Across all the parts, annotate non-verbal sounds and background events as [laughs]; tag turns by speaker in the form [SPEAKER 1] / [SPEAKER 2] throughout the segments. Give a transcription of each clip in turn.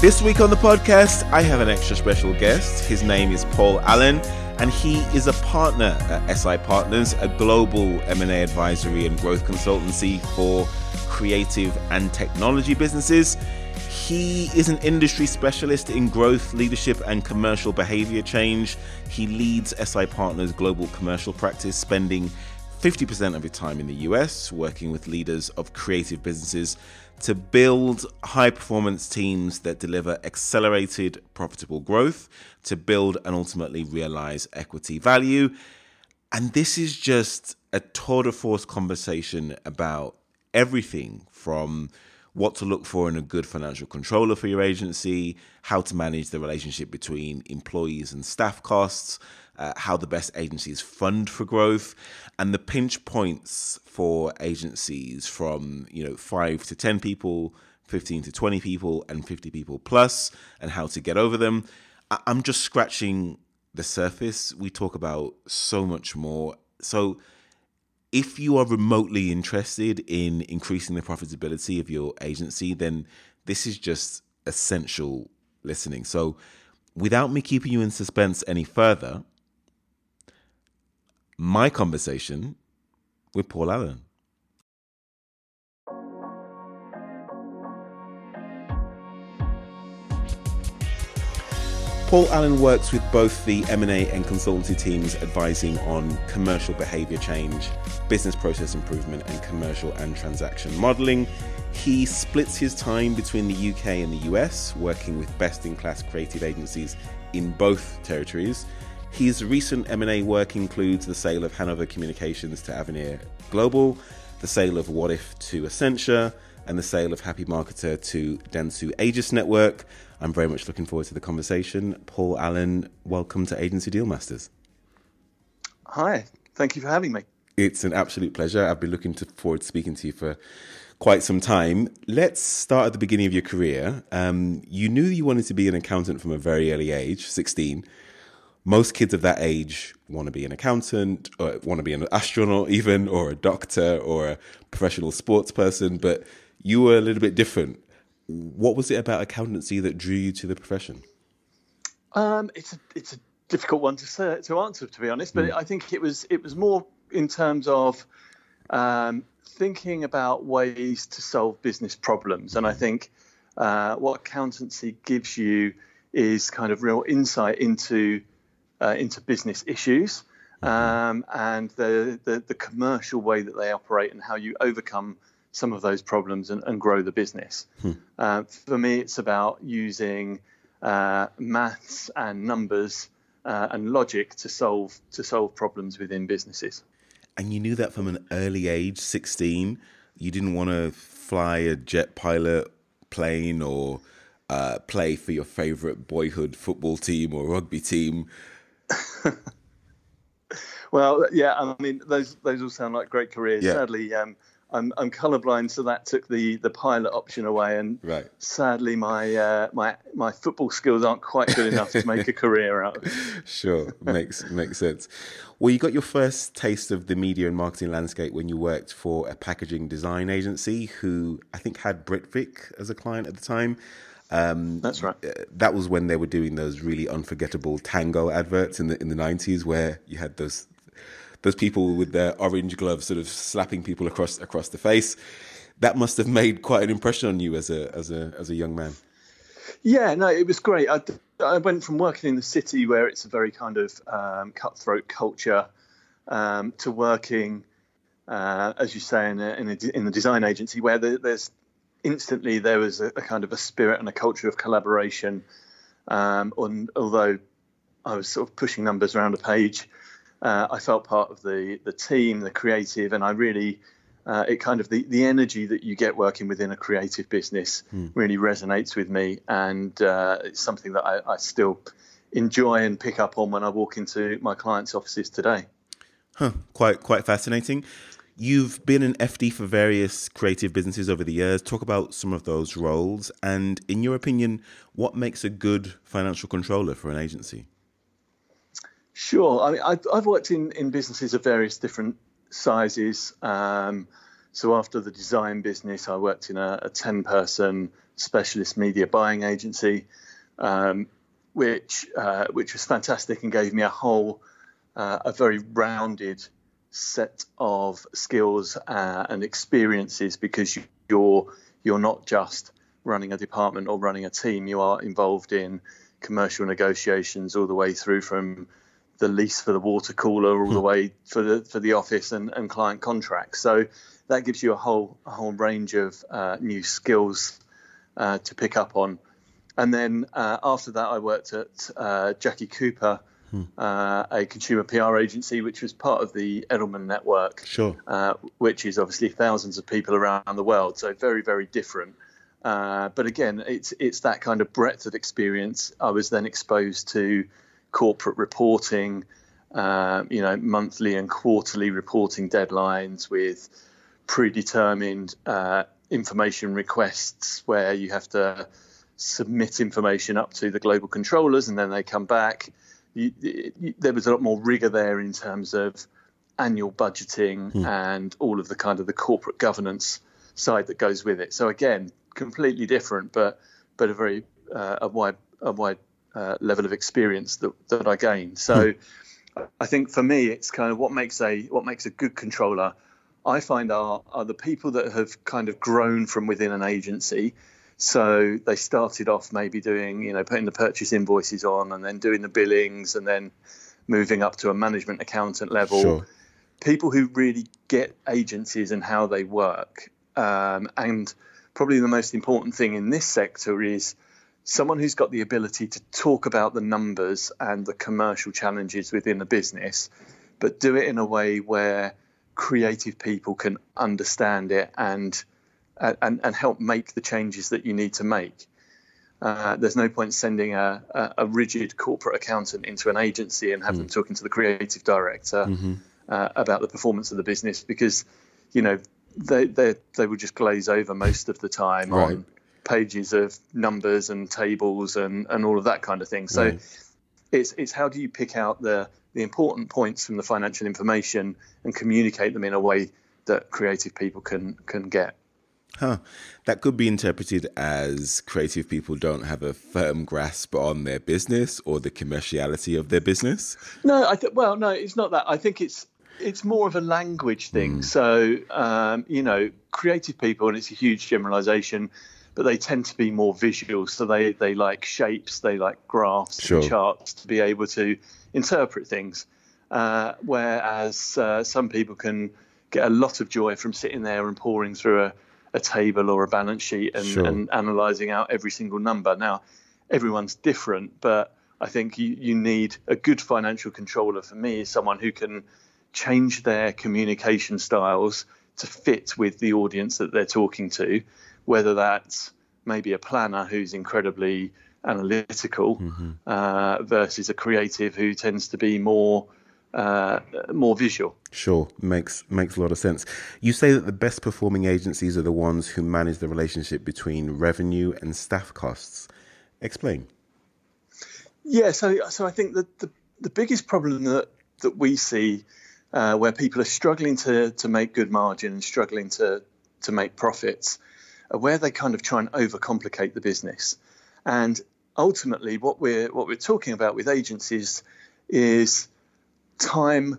[SPEAKER 1] This week on the podcast, I have an extra special guest. His name is Paul Allen, and he is a partner at SI Partners, a global M&A advisory and growth consultancy for creative and technology businesses. He is an industry specialist in growth, leadership, and commercial behavior change. He leads SI Partners' global commercial practice, spending 50% of your time in the US working with leaders of creative businesses to build high performance teams that deliver accelerated profitable growth, to build and ultimately realize equity value. And this is just a tour de force conversation about everything from what to look for in a good financial controller for your agency, how to manage the relationship between employees and staff costs, uh, how the best agencies fund for growth, and the pinch points for agencies from you know five to ten people, fifteen to twenty people, and fifty people plus, and how to get over them. I- I'm just scratching the surface. We talk about so much more. So if you are remotely interested in increasing the profitability of your agency, then this is just essential listening. So, without me keeping you in suspense any further, my conversation with Paul Allen. Paul Allen works with both the M&A and consultancy teams advising on commercial behavior change, business process improvement and commercial and transaction modeling. He splits his time between the UK and the US, working with best-in-class creative agencies in both territories. His recent M&A work includes the sale of Hanover Communications to Avenir Global, the sale of What If to Accenture, and the sale of Happy Marketer to Dentsu Aegis Network. I'm very much looking forward to the conversation. Paul Allen, welcome to Agency Deal Masters.
[SPEAKER 2] Hi, thank you for having me.
[SPEAKER 1] It's an absolute pleasure. I've been looking to forward to speaking to you for quite some time. Let's start at the beginning of your career. Um, you knew you wanted to be an accountant from a very early age, 16. Most kids of that age want to be an accountant, or want to be an astronaut, even, or a doctor, or a professional sports person, but you were a little bit different what was it about accountancy that drew you to the profession?
[SPEAKER 2] Um, it's a it's a difficult one to say, to answer, to be honest. But mm. I think it was it was more in terms of um, thinking about ways to solve business problems, and I think uh, what accountancy gives you is kind of real insight into uh, into business issues. Mm-hmm. Um, and the, the, the commercial way that they operate and how you overcome some of those problems and, and grow the business. Hmm. Uh, for me, it's about using uh, maths and numbers uh, and logic to solve to solve problems within businesses.
[SPEAKER 1] And you knew that from an early age, sixteen. You didn't want to fly a jet pilot plane or uh, play for your favorite boyhood football team or rugby team. [laughs]
[SPEAKER 2] well, yeah, I mean, those those all sound like great careers. Yeah. Sadly, um, I'm I'm colorblind, so that took the the pilot option away. And
[SPEAKER 1] right.
[SPEAKER 2] sadly, my uh, my my football skills aren't quite good enough to make a career out of it. [laughs]
[SPEAKER 1] Sure, makes makes sense. Well, you got your first taste of the media and marketing landscape when you worked for a packaging design agency, who I think had Britvic as a client at the time.
[SPEAKER 2] Um, That's right.
[SPEAKER 1] Uh, that was when they were doing those really unforgettable tango adverts in the in the nineties, where you had those those people with their orange gloves sort of slapping people across across the face. That must have made quite an impression on you as a as a as a young man.
[SPEAKER 2] Yeah, no, it was great. I, I went from working in the city where it's a very kind of um, cutthroat culture um, to working, uh, as you say, in a, in, a, in the design agency where the, there's instantly there was a, a, kind of a spirit and a culture of collaboration. Um, and although I was sort of pushing numbers around a page, uh, I felt part of the the team, the creative, and I really uh, it kind of the, the energy that you get working within a creative business hmm. really resonates with me, and uh, it's something that I, I, still enjoy and pick up on when I walk into my clients' offices today.
[SPEAKER 1] Huh, quite quite fascinating. You've been an FD for various creative businesses over the years. Talk about some of those roles, and in your opinion, what makes a good financial controller for an agency?
[SPEAKER 2] Sure. I mean, I've, I've worked in, in businesses of various different sizes. Um, So after the design business, I worked in a, a 10 person specialist media buying agency, um, which, uh, which was fantastic and gave me a whole, uh, a very rounded set of skills uh, and experiences because you, you're, you're not just running a department or running a team, you are involved in commercial negotiations all the way through from the lease for the water cooler all the hmm. way for the for the office and, and client contracts. So that gives you a whole a whole range of uh, new skills uh, to pick up on. And then uh, after that, I worked at uh, Jackie Cooper, hmm. Uh, a consumer PR agency, which was part of the Edelman network.
[SPEAKER 1] Sure.
[SPEAKER 2] Uh, which is obviously thousands of people around the world, so very very different. but again, it's it's that kind of breadth of experience. I was then exposed to corporate reporting, you know, monthly and quarterly reporting deadlines with predetermined uh, information requests where you have to submit information up to the global controllers and then they come back. You, you, there was a lot more rigor there in terms of annual budgeting hmm. and all of the kind of the corporate governance side that goes with it. So again, completely different, but but a very uh, a wide a wide uh, level of experience that that I gained. So hmm. I think for me, it's kind of what makes a what makes a good controller I find are, are the people that have kind of grown from within an agency. So they started off maybe doing, you know, putting the purchase invoices on and then doing the billings and then moving up to a management accountant level. Sure. People who really get agencies and how they work. Um, and probably the most important thing in this sector is someone who's got the ability to talk about the numbers and the commercial challenges within the business, but do it in a way where creative people can understand it and and, and help make the changes that you need to make. Uh, there's no point sending a, a, a, rigid corporate accountant into an agency and have mm. them talking to the creative director mm-hmm. uh, about the performance of the business because, you know, they they they will just glaze over most of the time right. on pages of numbers and tables and, and all of that kind of thing. So right. it's it's how do you pick out the the important points from the financial information and communicate them in a way that creative people can can get.
[SPEAKER 1] Huh. That could be interpreted as creative people don't have a firm grasp on their business or the commerciality of their business.
[SPEAKER 2] No, I think. Well, no, it's not that. I think it's it's more of a language thing. Mm. So, um, you know, creative people, and it's a huge generalization, but they tend to be more visual. So they they like shapes, they like graphs, sure. and charts to be able to interpret things. Uh, whereas uh, some people can get a lot of joy from sitting there and poring through a, a table or a balance sheet and, sure. and analysing out every single number. Now, everyone's different, but I think you, you need a good financial controller for me is someone who can change their communication styles to fit with the audience that they're talking to, whether that's maybe a planner who's incredibly analytical mm-hmm. uh, versus a creative who tends to be more uh, more visual.
[SPEAKER 1] Sure, makes makes a lot of sense. You say that the best performing agencies are the ones who manage the relationship between revenue and staff costs. Explain.
[SPEAKER 2] Yeah, so so I think that the the biggest problem that that we see uh, where people are struggling to to make good margin and struggling to to make profits, are where they kind of try and overcomplicate the business. And ultimately, what we're what we're talking about with agencies is time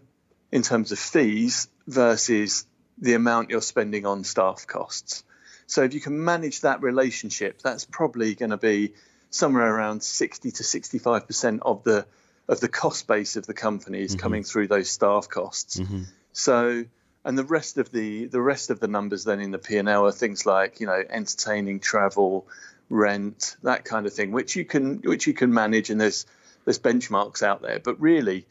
[SPEAKER 2] in terms of fees versus the amount you're spending on staff costs. So if you can manage that relationship, that's probably going to be somewhere around 60 to 65 percent of the of the cost base of the company is mm-hmm. coming through those staff costs. Mm-hmm. So and the rest of the the rest of the numbers then in the P&L are things like you know entertaining travel rent, that kind of thing, which you can which you can manage, and there's there's benchmarks out there. But really,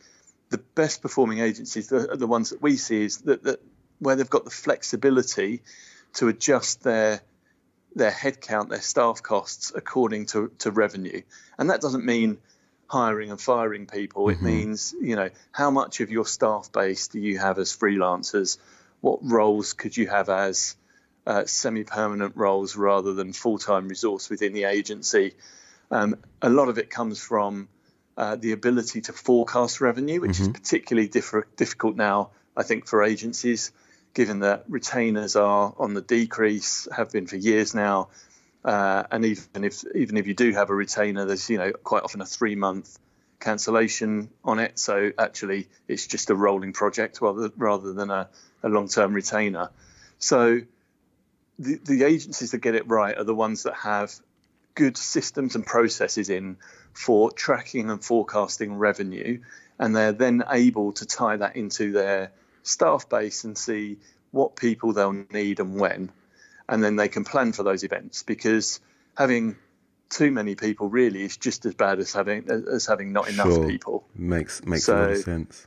[SPEAKER 2] the best performing agencies, the, the ones that we see, is that, that where they've got the flexibility to adjust their their headcount, their staff costs according to, to revenue, and that doesn't mean hiring and firing people. Mm-hmm. It means you know how much of your staff base do you have as freelancers? What roles could you have as uh, semi-permanent roles rather than full-time resource within the agency. Um, a lot of it comes from uh, the ability to forecast revenue, which mm-hmm. is particularly diff- difficult now, I think, for agencies. given that retainers are on the decrease, have been for years now, uh, and even if even if you do have a retainer, there's you know quite often a three month cancellation on it. So actually, it's just a rolling project rather rather than a, a long term retainer. So the the agencies that get it right are the ones that have good systems and processes in for tracking and forecasting revenue, and they're then able to tie that into their staff base and see what people they'll need and when, and then they can plan for those events because having too many people really is just as bad as having as having not enough sure. people.
[SPEAKER 1] Makes makes so, a lot of sense.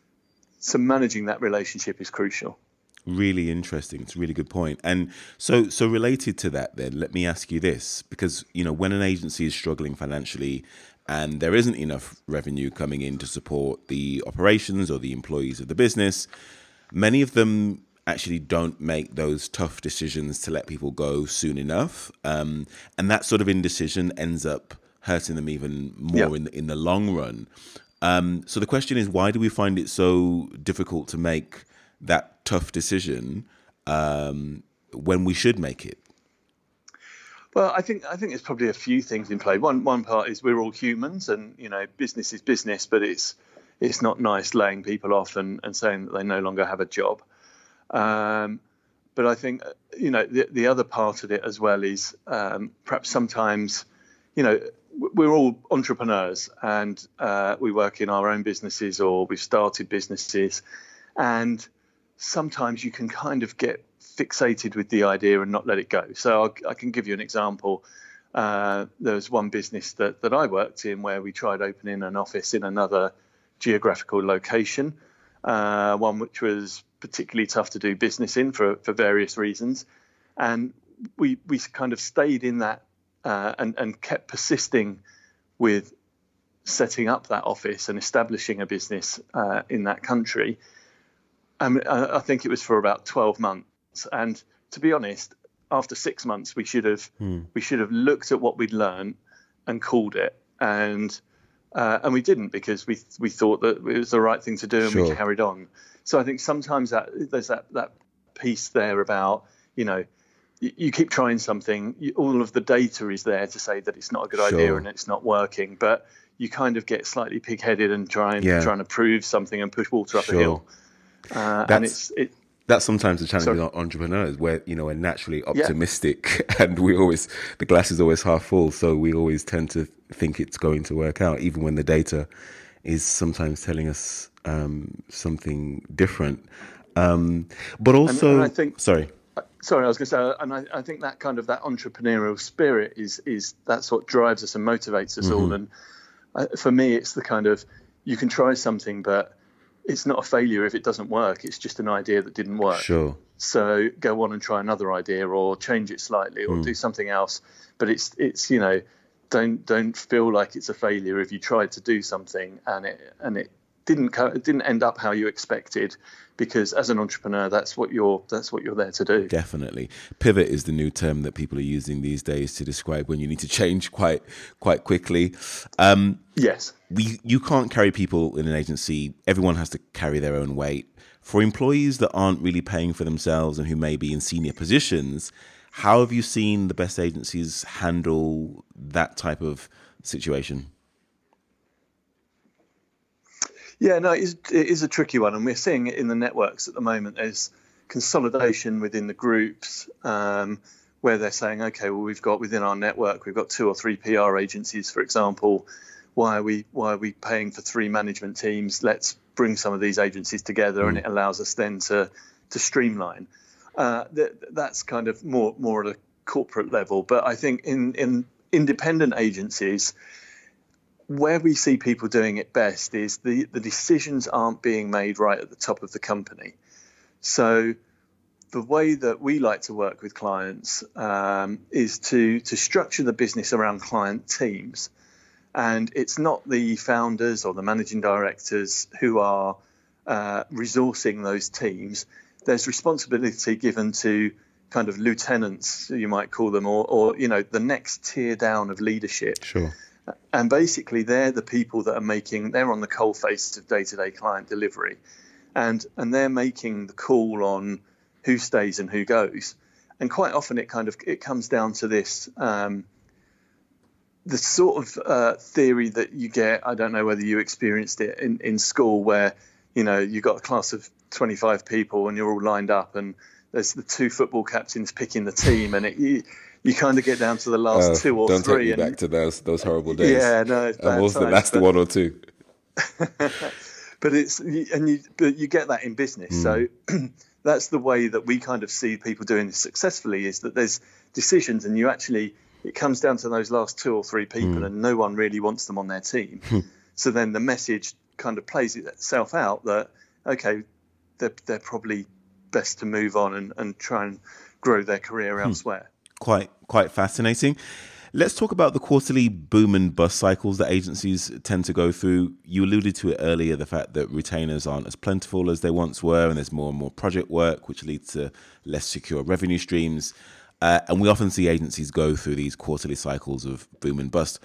[SPEAKER 2] So managing that relationship is crucial.
[SPEAKER 1] Really interesting. It's a really good point. And so so related to that then, let me ask you this because you know when an agency is struggling financially and there isn't enough revenue coming in to support the operations or the employees of the business, many of them actually don't make those tough decisions to let people go soon enough. Um, and that sort of indecision ends up hurting them even more in, the, in the long run. Um, so the question is, why do we find it so difficult to make that tough decision um, when we should make it?
[SPEAKER 2] Well, I think I think there's probably a few things in play. One one part is we're all humans, and you know, business is business, but it's it's not nice laying people off and, and saying that they no longer have a job. Um, but I think you know the, the other part of it as well is um, perhaps sometimes you know we're all entrepreneurs and uh, we work in our own businesses or we've started businesses and sometimes you can kind of get fixated with the idea and not let it go. So I'll, i can give you an example. Uh, there was one business that, that I worked in where we tried opening an office in another geographical location, uh, one which was particularly tough to do business in for, for various reasons. And we, we kind of stayed in that uh, and, and kept persisting with setting up that office and establishing a business uh, in that country. Um, I think it was for about 12 months. And to be honest, after six months, we should have hmm. we should have looked at what we'd learned and called it. And uh, and we didn't because we we thought that it was the right thing to do and sure. we carried on. So I think sometimes that there's that that piece there about you know you, you keep trying something, you, all of the data is there to say that it's not a good sure. idea and it's not working, but you kind of get slightly pig-headed and try and yeah. trying to prove something and push water up sure. a hill. Uh, and it's it,
[SPEAKER 1] that's sometimes the challenge with entrepreneurs where you know we're naturally optimistic yeah. [laughs] and we always the glass is always half full. So we always tend to think it's going to work out even when the data is sometimes telling us um, something different. Um, but also and, and I think sorry.
[SPEAKER 2] Uh, sorry i was going to say and I, I, think that kind of that entrepreneurial spirit is is that's what drives us and motivates us mm-hmm. all and uh, for me it's the kind of you can try something but it's not a failure if it doesn't work. It's just an idea that didn't work.
[SPEAKER 1] Sure.
[SPEAKER 2] So go on and try another idea, or change it slightly, or mm. do something else. But it's it's you know, don't don't feel like it's a failure if you tried to do something and it and it didn't it didn't end up how you expected because as an entrepreneur that's what you're that's what you're there to do.
[SPEAKER 1] Definitely. Pivot is the new term that people are using these days to describe when you need to change quite quite quickly. Um,
[SPEAKER 2] yes.
[SPEAKER 1] we you can't carry people in an agency. Everyone has to carry their own weight. For employees that aren't really paying for themselves and who may be in senior positions how have you seen the best agencies handle that type of situation
[SPEAKER 2] Yeah, no, it is, it is a tricky one, and we're seeing it in the networks at the moment. There's consolidation within the groups um, where they're saying, okay, well, we've got within our network, we've got two or three PR agencies, for example. Why are we why are we paying for three management teams? Let's bring some of these agencies together, mm. and it allows us then to to streamline. Uh, that, that's kind of more more at a corporate level, but I think in in independent agencies where we see people doing it best is the, the decisions aren't being made right at the top of the company. So the way that we like to work with clients um, is to to structure the business around client teams, and it's not the founders or the managing directors who are uh, resourcing those teams. There's responsibility given to kind of lieutenants, you might call them, or, or you know the next tier down of leadership.
[SPEAKER 1] Sure
[SPEAKER 2] and basically they're the people that are making they're on the coal face of day-to-day client delivery and and they're making the call on who stays and who goes. And quite often it kind of it comes down to this um, the sort of uh, theory that you get. I don't know whether you experienced it in, in school where you know you've got a class of 25 people and you're all lined up and there's the two football captains picking the team and it, you, you kind of get down to the last uh, two or
[SPEAKER 1] don't
[SPEAKER 2] three.
[SPEAKER 1] Don't take me
[SPEAKER 2] and,
[SPEAKER 1] back to those those horrible days.
[SPEAKER 2] Yeah, no, it's
[SPEAKER 1] bad also, times, that's but, the one or two.
[SPEAKER 2] but [laughs] it's and you but you get that in business. Mm. So [clears throat] that's the way that we kind of see people doing this successfully is that there's decisions and you actually it comes down to those last two or three people mm. and no one really wants them on their team. Hmm. so then the message kind of plays itself out that okay, they're they're probably best to move on and, and try and grow their career hmm. elsewhere.
[SPEAKER 1] Quite quite fascinating. Let's talk about the quarterly boom and bust cycles that agencies tend to go through. You alluded to it earlier the fact that retainers aren't as plentiful as they once were, and there's more and more project work, which leads to less secure revenue streams. Uh, and we often see agencies go through these quarterly cycles of boom and bust.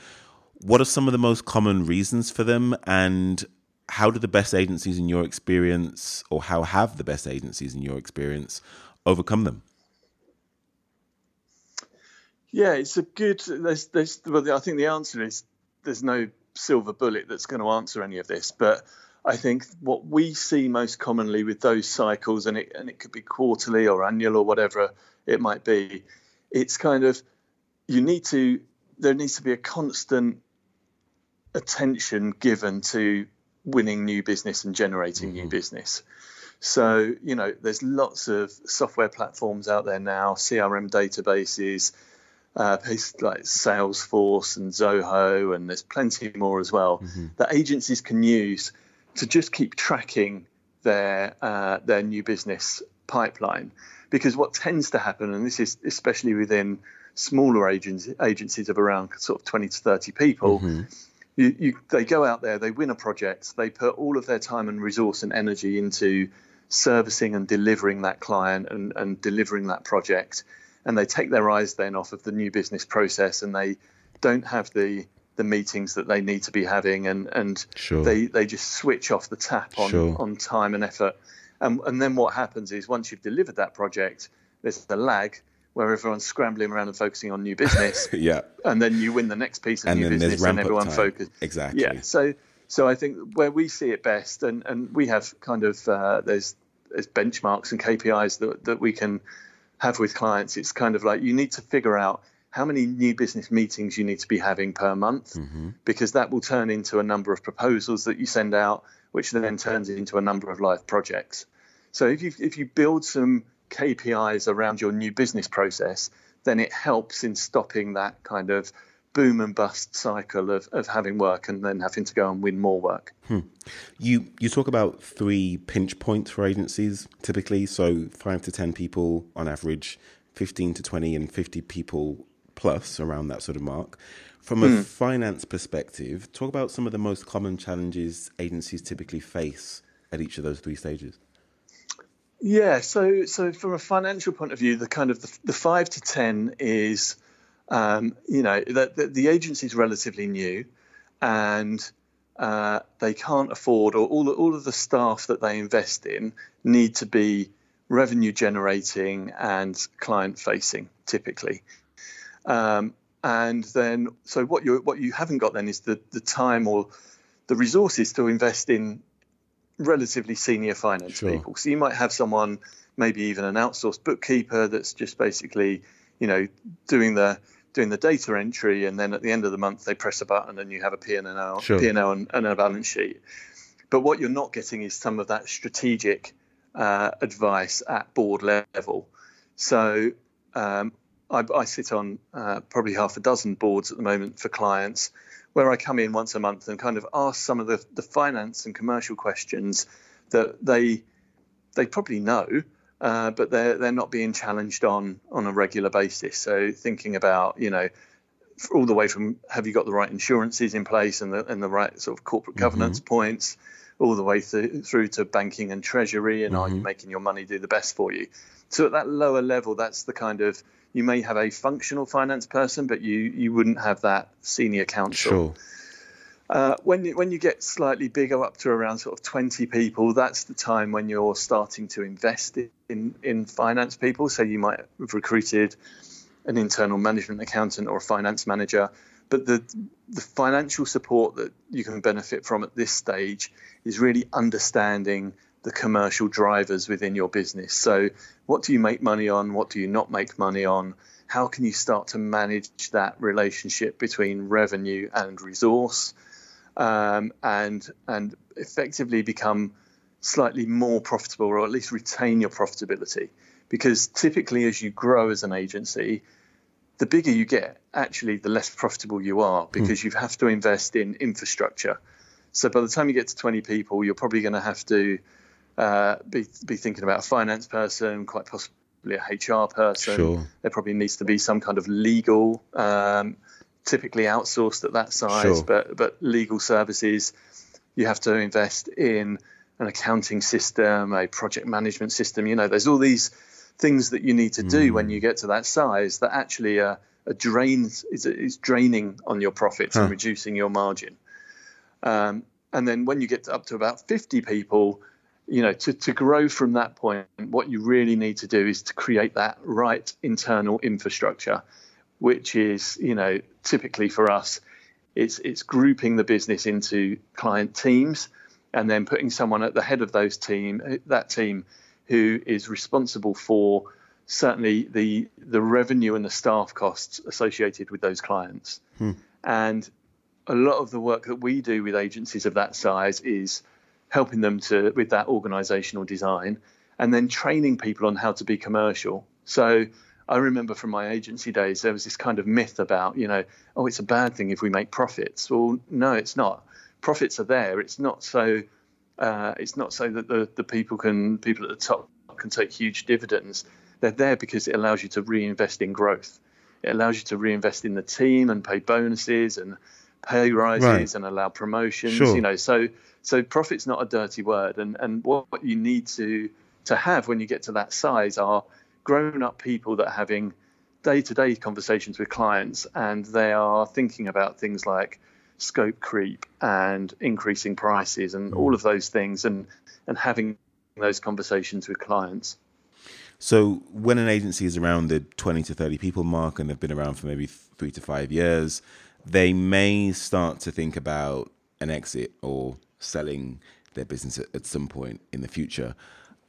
[SPEAKER 1] What are some of the most common reasons for them? And how do the best agencies in your experience, or how have the best agencies in your experience overcome them?
[SPEAKER 2] Yeah, it's a good. There's, there's. Well, I think the answer is there's no silver bullet that's going to answer any of this. But I think what we see most commonly with those cycles, and it and it could be quarterly or annual or whatever it might be, it's kind of you need to. There needs to be a constant attention given to winning new business and generating mm-hmm. new business. So, you know, there's lots of software platforms out there now, CRM databases, uh, places like Salesforce and Zoho, and there's plenty more as well mm-hmm. that agencies can use to just keep tracking their uh, their new business pipeline. Because what tends to happen, and this is especially within smaller agencies, agencies of around sort of 20 to 30 people, mm-hmm. you, you, they go out there, they win a project, they put all of their time and resource and energy into servicing and delivering that client and, and delivering that project and they take their eyes then off of the new business process and they don't have the the meetings that they need to be having and and sure. they they just switch off the tap on sure. on time and effort. And and then what happens is once you've delivered that project there's a lag where everyone's scrambling around and focusing on new business. [laughs]
[SPEAKER 1] Yeah.
[SPEAKER 2] And then you win the next piece of and new business and everyone focuses
[SPEAKER 1] exactly.
[SPEAKER 2] Yeah. So so I think where we see it best and and we have kind of uh, there's there's benchmarks and KPIs that that we can have with clients, it's kind of like you need to figure out how many new business meetings you need to be having per month, mm-hmm. because that will turn into a number of proposals that you send out, which then turns into a number of live projects. So if you if you build some KPIs around your new business process, then it helps in stopping that kind of boom and bust cycle of, of having work and then having to go and win more work.
[SPEAKER 1] Hmm. You you talk about three pinch points for agencies typically, so five to ten people on average, fifteen to twenty, and fifty people plus around that sort of mark. From a hmm. finance perspective, talk about some of the most common challenges agencies typically face at each of those three stages.
[SPEAKER 2] Yeah, so so from a financial point of view, the kind of the, the five to ten is um, you know, the, the, the agency is relatively new, and uh, they can't afford, or all all of the staff that they invest in need to be revenue generating and client facing, typically. Um, and then, so what you what you haven't got then is the the time or the resources to invest in relatively senior finance sure. people. So you might have someone, maybe even an outsourced bookkeeper, that's just basically, you know, doing the doing the data entry, and then at the end of the month they press a button and you have a P&L, sure. P&L and, and, a balance sheet. But what you're not getting is some of that strategic uh, advice at board level. So um, I, I, sit on uh, probably half a dozen boards at the moment for clients, where I come in once a month and kind of ask some of the, the finance and commercial questions that they they probably know, uh, but they're they're not being challenged on on a regular basis. So thinking about you know all the way from have you got the right insurances in place and the and the right sort of corporate governance mm-hmm. points, all the way through, through to banking and treasury, and mm-hmm. are you mm-hmm. making your money do the best for you? So at that lower level, that's the kind of you may have a functional finance person, but you you wouldn't have that senior counsel.
[SPEAKER 1] Sure.
[SPEAKER 2] Uh, when you, when you get slightly bigger, up to around sort of 20 people, that's the time when you're starting to invest in in finance people. So you might have recruited an internal management accountant or a finance manager, but the the financial support that you can benefit from at this stage is really understanding the commercial drivers within your business. So, what do you make money on? What do you not make money on? How can you start to manage that relationship between revenue and resource, um, and and effectively become slightly more profitable, or at least retain your profitability? Because typically, as you grow as an agency, the bigger you get, actually, the less profitable you are because mm. you have to invest in infrastructure. So by the time you get to 20 people, you're probably going to have to uh, be, be thinking about a finance person, quite possibly a HR person. Sure. There probably needs to be some kind of legal, um, typically outsourced at that size, sure. but but legal services. You have to invest in an accounting system, a project management system. You know, there's all these things that you need to do mm. when you get to that size that actually are, are drains is, is draining on your profits huh. and reducing your margin. Um, and then when you get up to about 50 people, you know, to, to grow from that point, what you really need to do is to create that right internal infrastructure, which is, you know, typically for us, it's it's grouping the business into client teams and then putting someone at the head of those team that team who is responsible for certainly the the revenue and the staff costs associated with those clients. Hmm. And a lot of the work that we do with agencies of that size is helping them to with that organizational design and then training people on how to be commercial. So I remember from my agency days there was this kind of myth about, you know, oh it's a bad thing if we make profits. Well, no, it's not. Profits are there. It's not so uh, it's not so that the, the people can people at the top can take huge dividends. They're there because it allows you to reinvest in growth. It allows you to reinvest in the team and pay bonuses and pay rises right. and allow promotions. Sure. You know, so so profit's not a dirty word, and and what, what you need to to have when you get to that size are grown up people that are having day to day conversations with clients, and they are thinking about things like scope creep and increasing prices and all of those things, and and having those conversations with clients.
[SPEAKER 1] So when an agency is around the 20 to 30 people mark and they've been around for maybe three to five years, they may start to think about an exit or selling their business at, at some point in the future.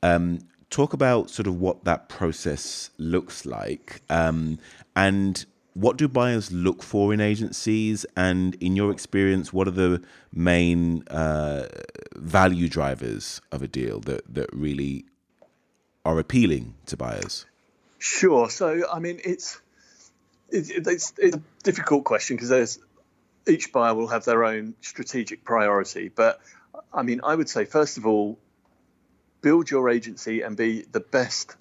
[SPEAKER 1] Um, talk about sort of what that process looks like um, and what do buyers look for in agencies and in your experience what are the main uh, value drivers of a deal that, that really are appealing to buyers
[SPEAKER 2] sure so i mean it's it's, it's a difficult question because there's each buyer will have their own strategic priority. But I mean, I would say, first of all, build your agency and be the best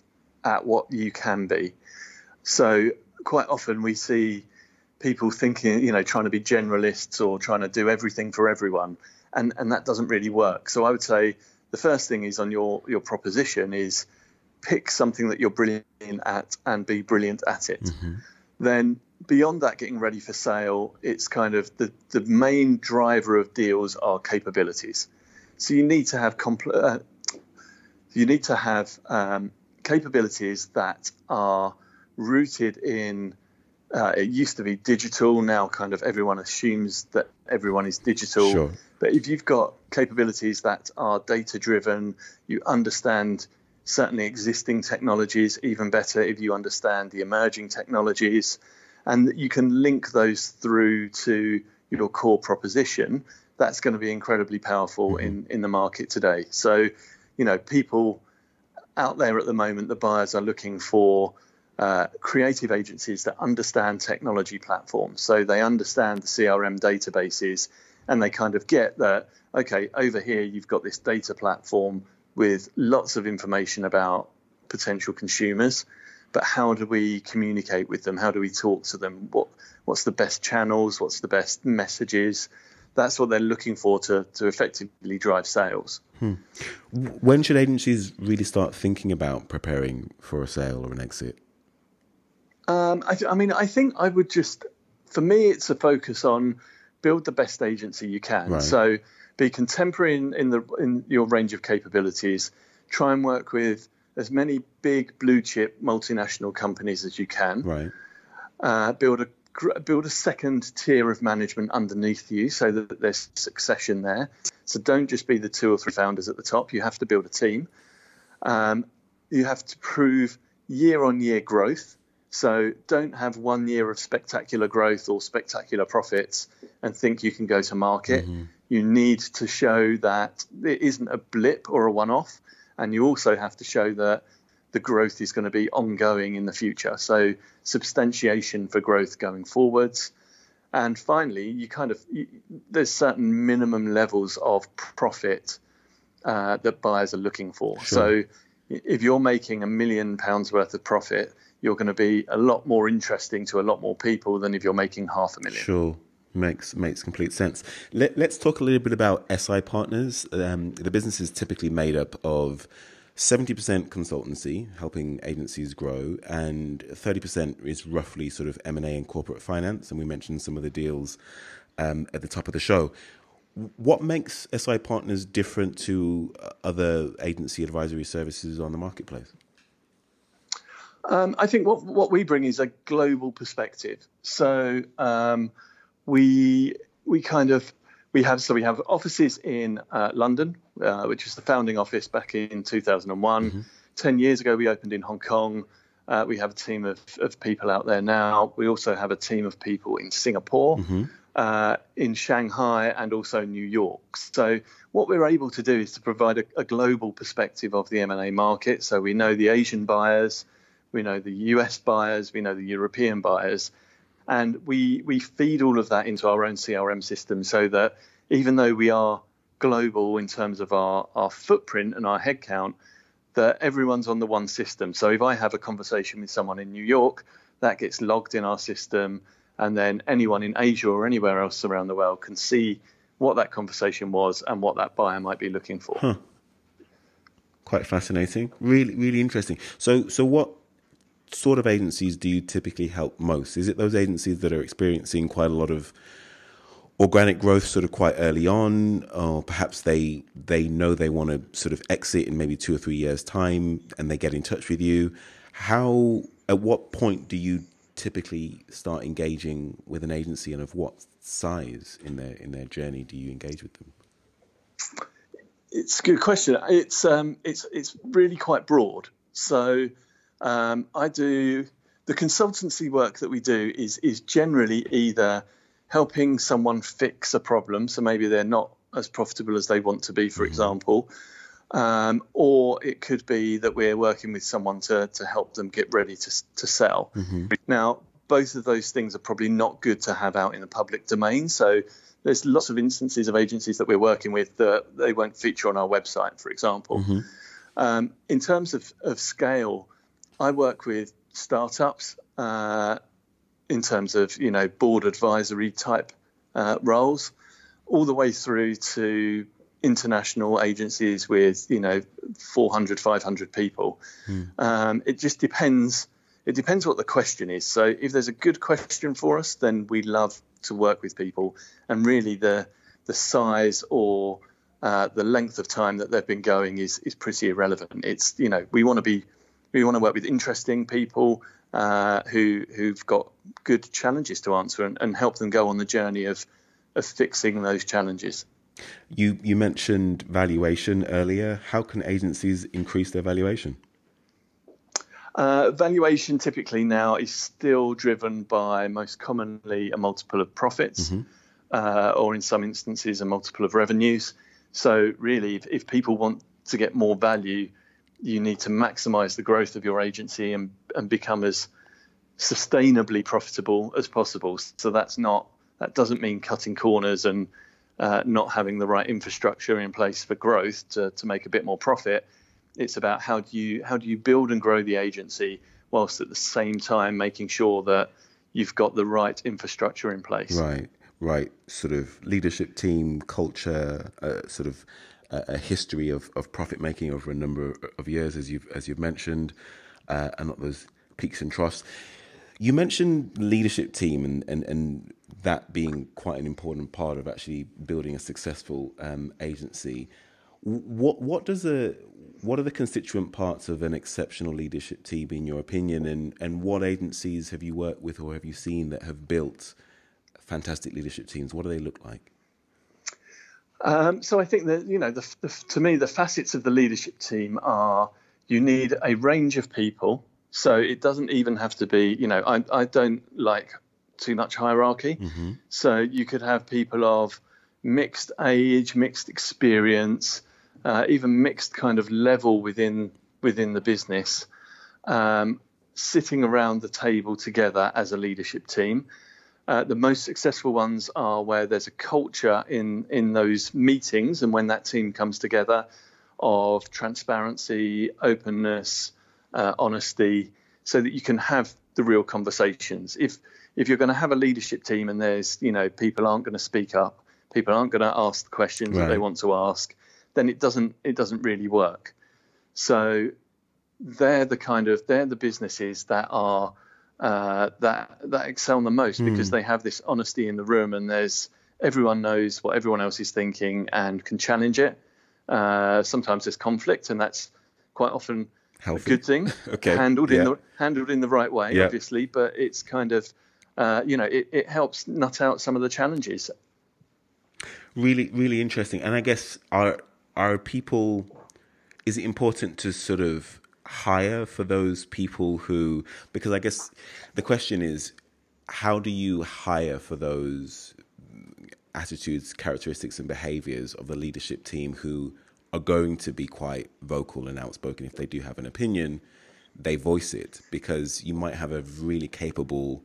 [SPEAKER 2] at what you can be. So, quite often we see people thinking, you know, trying to be generalists or trying to do everything for everyone, and, and that doesn't really work. So, I would say the first thing is on your, your proposition is pick something that you're brilliant at and be brilliant at it. Mm-hmm. Then beyond that getting ready for sale, it's kind of the, the main driver of deals are capabilities. So you need to have compl- uh, you need to have um, capabilities that are rooted in. Uh, it used to be digital. Now, kind of everyone assumes that everyone is digital. Sure. But if you've got capabilities that are data driven, you understand certainly existing technologies even better if you understand the emerging technologies and you can link those through to your core proposition, that's going to be incredibly powerful mm-hmm. in, in the market today. So, you know, people out there at the moment, the buyers are looking for uh, creative agencies that understand technology platforms. So they understand the CRM databases and they kind of get that, okay, over here you've got this data platform with lots of information about potential consumers but how do we communicate with them? How do we talk to them? What what's the best channels? What's the best messages? That's what they're looking for to to effectively drive sales. Hmm.
[SPEAKER 1] When should agencies really start thinking about preparing for a sale or an exit?
[SPEAKER 2] Um, I, I mean, I think I would just, for me, it's a focus on build the best agency you can. Right. So be contemporary in, in the in your range of capabilities. Try and work with as many big blue chip multinational companies as you can.
[SPEAKER 1] Right.
[SPEAKER 2] Uh, build a build a second tier of management underneath you so that there's succession there. So don't just be the two or three founders at the top. You have to build a team. Um, you have to prove year on year growth. So don't have one year of spectacular growth or spectacular profits and think you can go to market. Mm-hmm. You need to show that it isn't a blip or a one off. And you also have to show that the growth is going to be ongoing in the future. So substantiation for growth going forwards. And finally, you kind of you, there's certain minimum levels of profit uh, that buyers are looking for. Sure. So if you're making a million pounds worth of profit, you're going to be a lot more interesting to a lot more people than if you're making half a million.
[SPEAKER 1] Sure. Makes makes complete sense. Let, us talk a little bit about SI partners. Um, the business is typically made up of 70% consultancy, helping agencies grow, and 30% is roughly sort of M&A and corporate finance. And we mentioned some of the deals um, at the top of the show. What makes SI Partners different to other agency advisory services on the marketplace?
[SPEAKER 2] Um, I think what what we bring is a global perspective. So um, we we kind of we have so we have offices in uh, London, uh, which is the founding office back in 2001. Mm-hmm. Ten years ago, we opened in Hong Kong. Uh, we have a team of, of people out there now. We also have a team of people in Singapore, mm-hmm. Uh, in Shanghai, and also New York. So what we're able to do is to provide a, a global perspective of the M&A market. So we know the Asian buyers, we know the US buyers, we know the European buyers, and we we feed all of that into our own CRM system so that even though we are global in terms of our, our footprint and our headcount, that everyone's on the one system. So if I have a conversation with someone in New York, that gets logged in our system, and then anyone in Asia or anywhere else around the world can see what that conversation was and what that buyer might be looking for. Huh.
[SPEAKER 1] Quite fascinating. Really, really interesting. So, so what sort of agencies do you typically help most? Is it those agencies that are experiencing quite a lot of organic growth sort of quite early on, or perhaps they they know they want to sort of exit in maybe two or three years' time, and they get in touch with you. How at what point do you typically start engaging with an agency, and of what size in their in their journey do you engage with them?
[SPEAKER 2] It's a good question. It's um, it's it's really quite broad. So um, I do the consultancy work that we do is is generally either helping someone fix a problem, so maybe they're not as profitable as they want to be, for mm-hmm. example, um, or it could be that we're working with someone to to help them get ready to to sell. Mm-hmm. Now, both of those things are probably not good to have out in the public domain, so. There's lots of instances of agencies that we're working with that they won't feature on our website, for example. Mm-hmm. Um, in terms of, of scale, I work with startups uh, in terms of you know board advisory type uh, roles, all the way through to international agencies with you know 400 500 people. Hmm. um, it just depends it depends what the question is. So if there's a good question for us then we love to work with people. And really the the size or uh, the length of time that they've been going is is pretty irrelevant. It's you know we want to be we want to work with interesting people uh, who who've got good challenges to answer and, and help them go on the journey of of fixing those challenges.
[SPEAKER 1] You you mentioned valuation earlier. How can agencies increase their valuation?
[SPEAKER 2] Uh, valuation typically now is still driven by most commonly a multiple of profits, mm-hmm. uh, or in some instances a multiple of revenues. So really, if, if people want to get more value, you need to maximize the growth of your agency and, and become as sustainably profitable as possible. So that's not that doesn't mean cutting corners and uh, not having the right infrastructure in place for growth to, to make a bit more profit. It's about how do you how do you build and grow the agency whilst at the same time making sure that you've got the right infrastructure in place.
[SPEAKER 1] Right, right. Sort of leadership team culture, uh, sort of a history of, of profit making over a number of years, as you've as you've mentioned, uh, and not those peaks and troughs. You mentioned leadership team and, and, and that being quite an important part of actually building a successful um, agency. What what does a what are the constituent parts of an exceptional leadership team in your opinion and and what agencies have you worked with or have you seen that have built fantastic leadership teams what do they look like
[SPEAKER 2] um, so I think that you know the, the, to me the facets of the leadership team are you need a range of people so it doesn't even have to be you know I, I don't like too much hierarchy mm-hmm. so you could have people of mixed age mixed experience uh, even mixed kind of level within within the business, um, sitting around the table together as a leadership team. Uh, the most successful ones are where there's a culture in in those meetings and when that team comes together of transparency, openness, uh, honesty, so that you can have the real conversations. If if you're going to have a leadership team and there's you know people aren't going to speak up, people aren't going to ask the questions right. that they want to ask, then it doesn't it doesn't really work. So they're the kind of they're the businesses that are uh, that that excel the most mm. because they have this honesty in the room and there's everyone knows what everyone else is thinking and can challenge it. Uh, sometimes there's conflict and that's quite often Healthy. a good thing. [laughs] okay. Handled yeah. in the handled in the right way, yeah. obviously, but it's kind of uh, you know it, it helps nut out some of the challenges.
[SPEAKER 1] Really, really interesting. And I guess our are people is it important to sort of hire for those people who because i guess the question is how do you hire for those attitudes characteristics and behaviors of the leadership team who are going to be quite vocal and outspoken? If they do have an opinion they voice it because you might have a really capable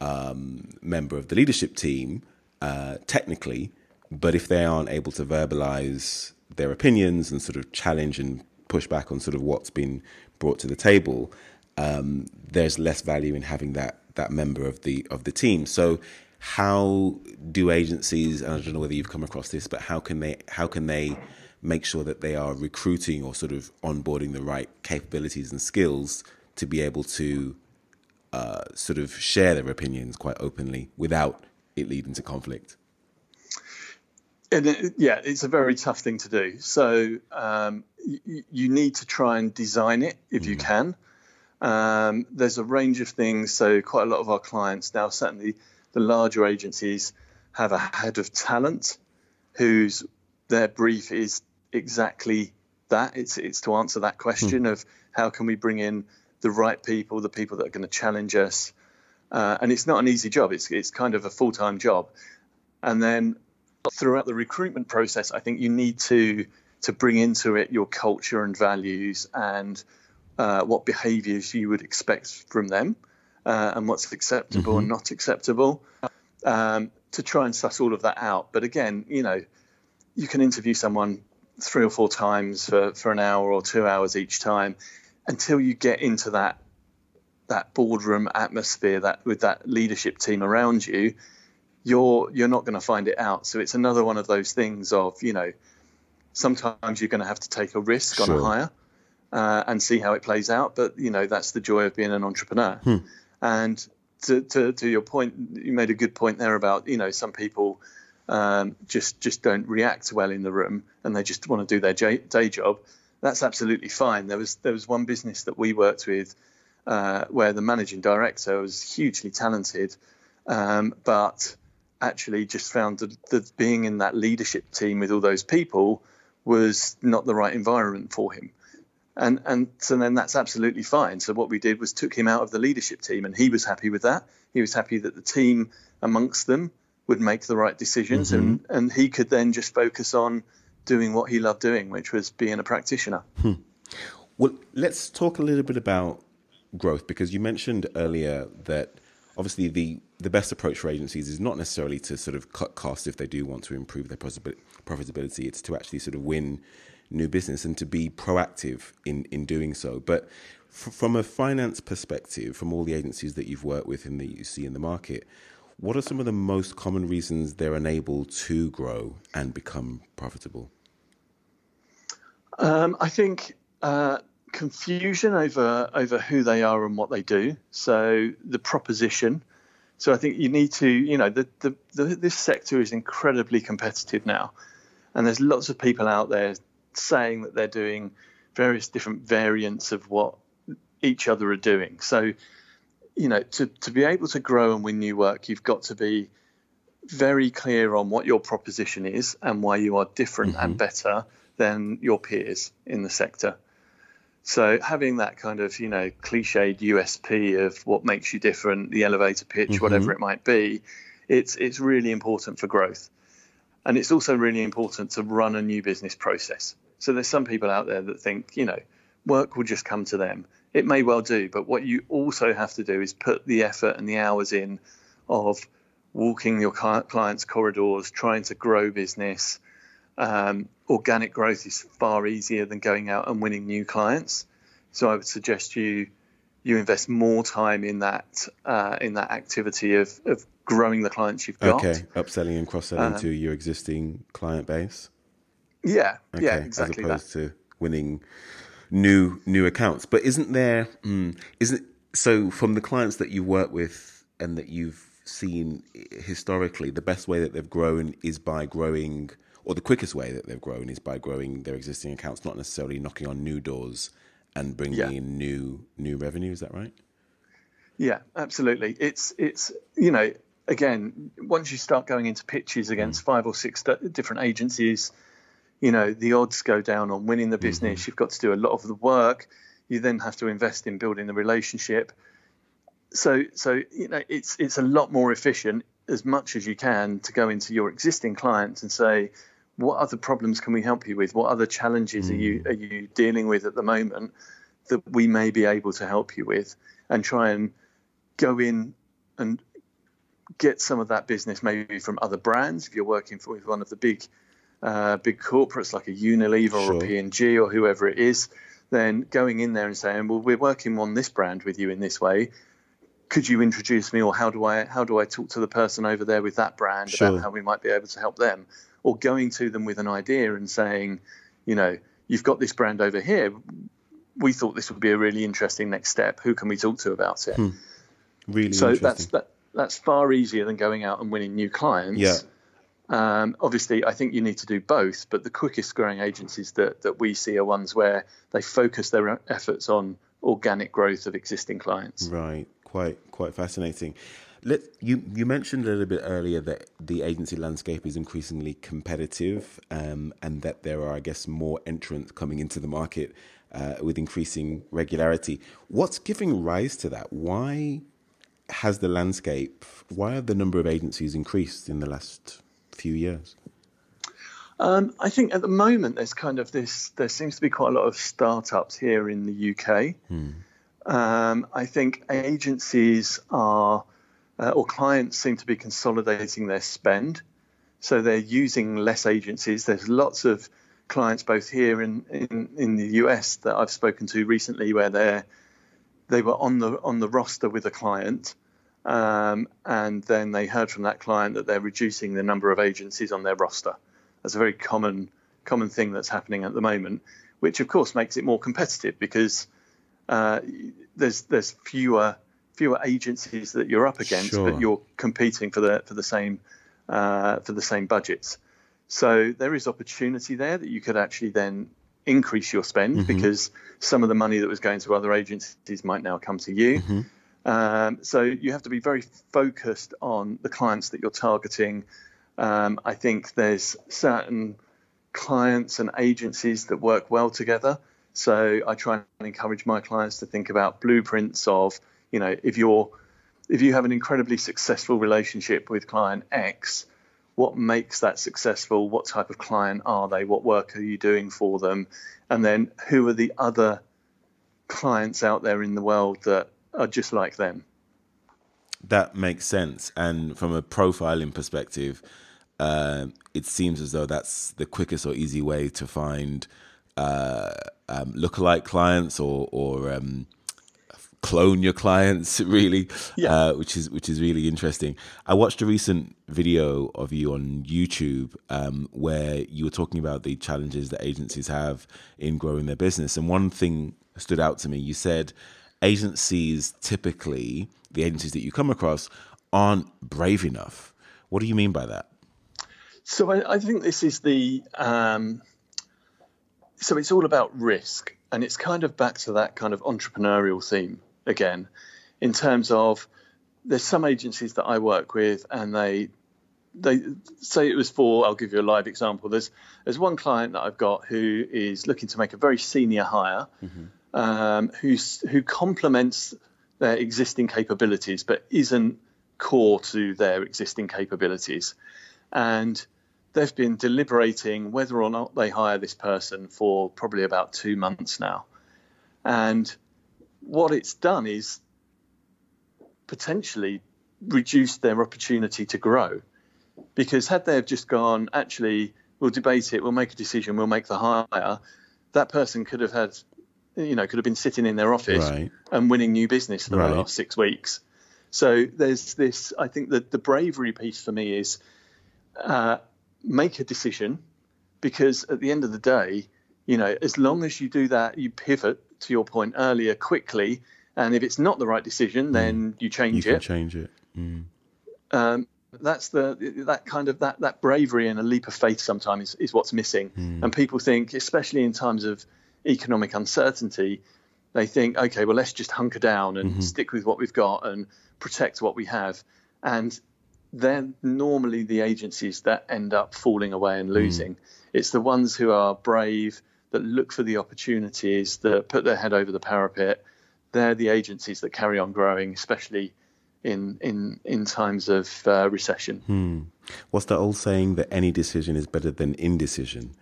[SPEAKER 1] um, member of the leadership team uh, technically but if they aren't able to verbalize their opinions and sort of challenge and push back on sort of what's been brought to the table, um, there's less value in having that that member of the of the team. So how do agencies and I don't know whether you've come across this, but how can they how can they make sure that they are recruiting or sort of onboarding the right capabilities and skills to be able to uh, sort of share their opinions quite openly without it leading to conflict?
[SPEAKER 2] And it, yeah, it's a very tough thing to do. So um, y- you need to try and design it if mm. you can. Um, there's a range of things. So quite a lot of our clients now, certainly the larger agencies, have a head of talent whose their brief is exactly that. It's it's to answer that question mm. of how can we bring in the right people, the people that are going to challenge us. Uh, and it's not an easy job. It's it's kind of a full time job. And then throughout the recruitment process, I think you need to to bring into it your culture and values and uh, what behaviours you would expect from them uh, and what's acceptable mm-hmm. and not acceptable um, to try and suss all of that out. But again, you know, you can interview someone three or four times for, for an hour or two hours each time until you get into that that boardroom atmosphere that with that leadership team around you you're you're not going to find it out. So it's another one of those things of you know sometimes you're going to have to take a risk sure. on a hire uh, and see how it plays out. But you know that's the joy of being an entrepreneur. Hmm. And to, to, to your point, you made a good point there about you know some people um, just just don't react well in the room and they just want to do their j- day job. That's absolutely fine. There was there was one business that we worked with uh, where the managing director was hugely talented, um, but actually just found that, that being in that leadership team with all those people was not the right environment for him. And and so then that's absolutely fine. So what we did was took him out of the leadership team, and he was happy with that. He was happy that the team amongst them would make the right decisions, mm-hmm. and and he could then just focus on doing what he loved doing, which was being a practitioner.
[SPEAKER 1] Hmm. Well, let's talk a little bit about growth because you mentioned earlier that obviously the the best approach for agencies is not necessarily to sort of cut costs if they do want to improve their profitability. It's to actually sort of win new business and to be proactive in in doing so. But f- from a finance perspective, from all the agencies that you've worked with and that you see in the market, what are some of the most common reasons they're unable to grow and become profitable?
[SPEAKER 2] Um, I think uh, confusion over over who they are and what they do. So the proposition. So I think you need to, you know, the, the, the, this sector is incredibly competitive now, and there's lots of people out there saying that they're doing various different variants of what each other are doing. So, you know, to, to be able to grow and win new work, you've got to be very clear on what your proposition is and why you are different mm-hmm. and better than your peers in the sector. So having that kind of, you know, cliched USP of what makes you different, the elevator pitch, mm-hmm. whatever it might be, it's it's really important for growth. And it's also really important to run a new business process. So there's some people out there that think, you know, work will just come to them. It may well do, but what you also have to do is put the effort and the hours in of walking your clients' corridors, trying to grow business. Um, organic growth is far easier than going out and winning new clients. So I would suggest you you invest more time in that uh, in that activity of, of growing the clients you've got.
[SPEAKER 1] Okay, upselling and cross selling um, to your existing client base.
[SPEAKER 2] Yeah, okay, yeah, exactly.
[SPEAKER 1] As opposed
[SPEAKER 2] that.
[SPEAKER 1] to winning new new accounts. But isn't there? Mm, isn't so from the clients that you work with and that you've seen historically, the best way that they've grown is by growing, or the quickest way that they've grown is by growing their existing accounts, not necessarily knocking on new doors and bringing yeah. in new new revenue. Is that right?
[SPEAKER 2] Yeah, absolutely. It's it's you know again once you start going into pitches against mm. five or six different agencies, you know the odds go down on winning the business. Mm-hmm. You've got to do a lot of the work. You then have to invest in building the relationship so so you know it's it's a lot more efficient as much as you can to go into your existing clients and say what other problems can we help you with what other challenges mm. are you mm. are you dealing with at the moment that we may be able to help you with and try and go in and get some of that business maybe from other brands if you're working for with one of the big uh, big corporates like a Unilever sure. or a P&G or whoever it is then going in there and saying well we're working on this brand with you in this way could you introduce me or how do I how do I talk to the person over there with that brand sure. about how we might be able to help them or going to them with an idea and saying you know you've got this brand over here. We thought this would be a really interesting next step. Who can we talk to about it?
[SPEAKER 1] Hmm. really
[SPEAKER 2] so that's that, that's far easier than going out and winning new clients.
[SPEAKER 1] Yeah.
[SPEAKER 2] Um, obviously, I think you need to do both, but the quickest growing agencies that, that we see are ones where they focus their efforts on organic growth of existing clients.
[SPEAKER 1] Right. Quite quite fascinating. Let you you mentioned a little bit earlier that the agency landscape is increasingly competitive, um, and that there are, I guess, more entrants coming into the market uh, with increasing regularity. What's giving rise to that? Why has the landscape? Why have the number of agencies increased in the last few years?
[SPEAKER 2] Um, I think at the moment there's kind of this. There seems to be quite a lot of startups here in the UK. Hmm. Um, I think agencies are, uh, or clients seem to be consolidating their spend. So they're using less agencies. There's lots of clients both here in, in, in the US that I've spoken to recently where they're, they were on the, on the roster with a client. Um, and then they heard from that client that they're reducing the number of agencies on their roster. That's a very common common thing that's happening at the moment, which of course makes it more competitive because uh, there's there's fewer fewer agencies that you're up against, sure. but you're competing for the for the same uh, for the same budgets. So there is opportunity there that you could actually then increase your spend mm-hmm. because some of the money that was going to other agencies might now come to you. Mm-hmm. Um, so you have to be very focused on the clients that you're targeting. Um, I think there's certain clients and agencies that work well together. So I try and encourage my clients to think about blueprints of, you know, if you're if you have an incredibly successful relationship with client X, what makes that successful? What type of client are they? What work are you doing for them? And then who are the other clients out there in the world that are just like them?
[SPEAKER 1] That makes sense. And from a profiling perspective, uh, it seems as though that's the quickest or easy way to find uh, um, lookalike clients or or um, clone your clients [laughs] really yeah. uh, which is which is really interesting. I watched a recent video of you on youtube um, where you were talking about the challenges that agencies have in growing their business. And one thing stood out to me. You said agencies typically the agencies that you come across aren't brave enough. What do you mean by that?
[SPEAKER 2] So i, I think this is the um, so it's all about risk, and it's kind of back to that kind of entrepreneurial theme again, in terms of there's some agencies that I work with, and they they say it was for. I'll give you a live example. There's there's one client that I've got who is looking to make a very senior hire, mm-hmm. um, who's who complements their existing capabilities, but isn't core to their existing capabilities, and they've been deliberating whether or not they hire this person for probably about two months now, and what it's done is potentially reduced their opportunity to grow because had they have just gone, actually, we'll debate it, we'll make a decision, we'll make the hire, that person could have had, you know, could have been sitting in their office right. and winning new business for right. the last six weeks. So there's this, I think that the bravery piece for me is uh, make a decision because at the end of the day, you know, as long as you do that, you pivot to your point earlier quickly. And if it's not the right decision, mm. then you change
[SPEAKER 1] you
[SPEAKER 2] it.
[SPEAKER 1] change it.
[SPEAKER 2] Mm. Um, that's the that kind of that that bravery and a leap of faith sometimes is, is what's missing mm. and people think especially in times of economic uncertainty they think okay well let's just hunker down and mm-hmm. stick with what we've got and protect what we have and they're normally the agencies that end up falling away and hmm. losing mm. it's the ones who are brave that look for the opportunities that put their head over the parapet they're the agencies that carry on growing especially in in in times of uh, recession.
[SPEAKER 1] Hmm. What's that old saying that any decision is better than indecision?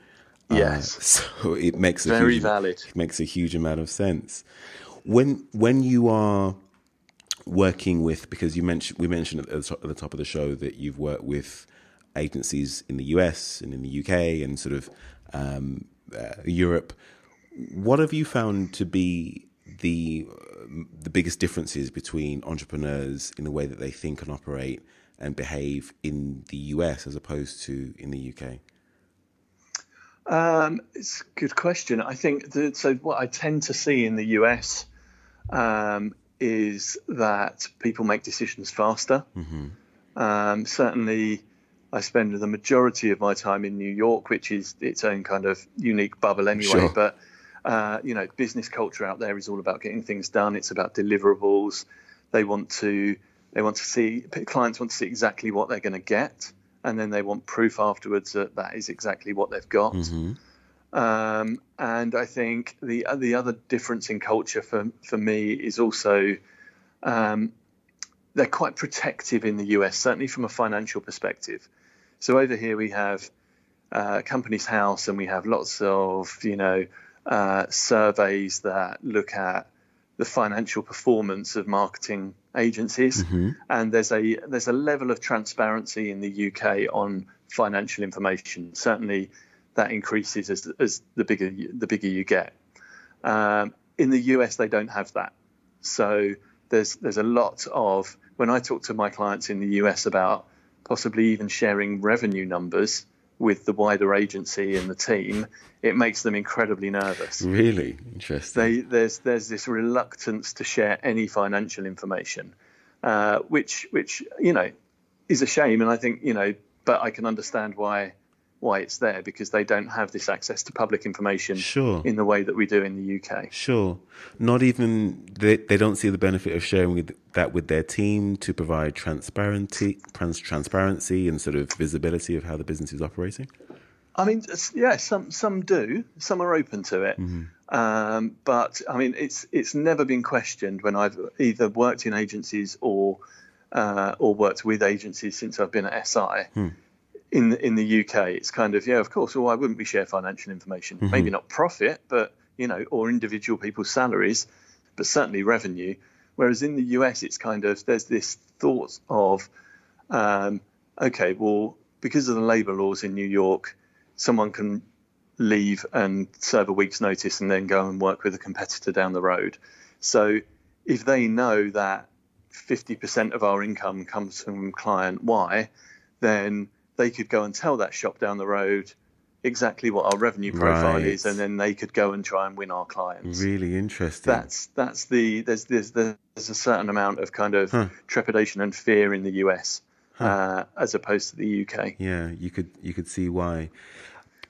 [SPEAKER 2] Uh, yes.
[SPEAKER 1] Uh, [laughs] so it makes a
[SPEAKER 2] very
[SPEAKER 1] huge,
[SPEAKER 2] valid.
[SPEAKER 1] It makes a huge amount of sense. When when you are working with because you mentioned we mentioned at the top of the show that you've worked with agencies in the US and in the UK and sort of um, uh, Europe. What have you found to be the the biggest differences between entrepreneurs in the way that they think and operate and behave in the US as opposed to in the UK?
[SPEAKER 2] Um, it's a good question. I think that, so. What I tend to see in the US um, is that people make decisions faster. Mm-hmm. Um, certainly, I spend the majority of my time in New York, which is its own kind of unique bubble anyway. Sure. But uh, you know, business culture out there is all about getting things done. It's about deliverables. They want to they want to see clients want to see exactly what they're going to get, and then they want proof afterwards that that is exactly what they've got. Mm-hmm. Um, and I think the the other difference in culture for for me is also um, they're quite protective in the US, certainly from a financial perspective. So over here we have uh, Companies House, and we have lots of you know uh, surveys that look at the financial performance of marketing agencies, mm-hmm. and there's a there's a level of transparency in the UK on financial information. Certainly, that increases as, as the bigger the bigger you get. Um, in the US, they don't have that, so there's there's a lot of when I talk to my clients in the US about possibly even sharing revenue numbers with the wider agency and the team, it makes them incredibly nervous.
[SPEAKER 1] Really interesting.
[SPEAKER 2] They, there's there's this reluctance to share any financial information, uh, which which you know is a shame, and I think you know, but I can understand why why it's there because they don't have this access to public information
[SPEAKER 1] sure.
[SPEAKER 2] in the way that we do in the UK.
[SPEAKER 1] Sure. Not even they, they don't see the benefit of sharing with, that with their team to provide transparency, trans, transparency and sort of visibility of how the business is operating.
[SPEAKER 2] I mean, yeah, some some do. Some are open to it. Mm-hmm. Um, but I mean, it's it's never been questioned when I've either worked in agencies or uh, or worked with agencies since I've been at SI. Hmm in in the UK, it's kind of yeah, of course. Well, why wouldn't we share financial information? Mm-hmm. Maybe not profit, but you know, or individual people's salaries, but certainly revenue. Whereas in the US, it's kind of there's this thought of, um, okay, well, because of the labour laws in New York, someone can leave and serve a week's notice and then go and work with a competitor down the road. So if they know that 50% of our income comes from client Y, then they could go and tell that shop down the road exactly what our revenue profile right. is, and then they could go and try and win our clients.
[SPEAKER 1] Really interesting.
[SPEAKER 2] That's that's the there's there's there's a certain amount of kind of huh. trepidation and fear in the US huh. uh, as opposed to the UK.
[SPEAKER 1] Yeah, you could you could see why.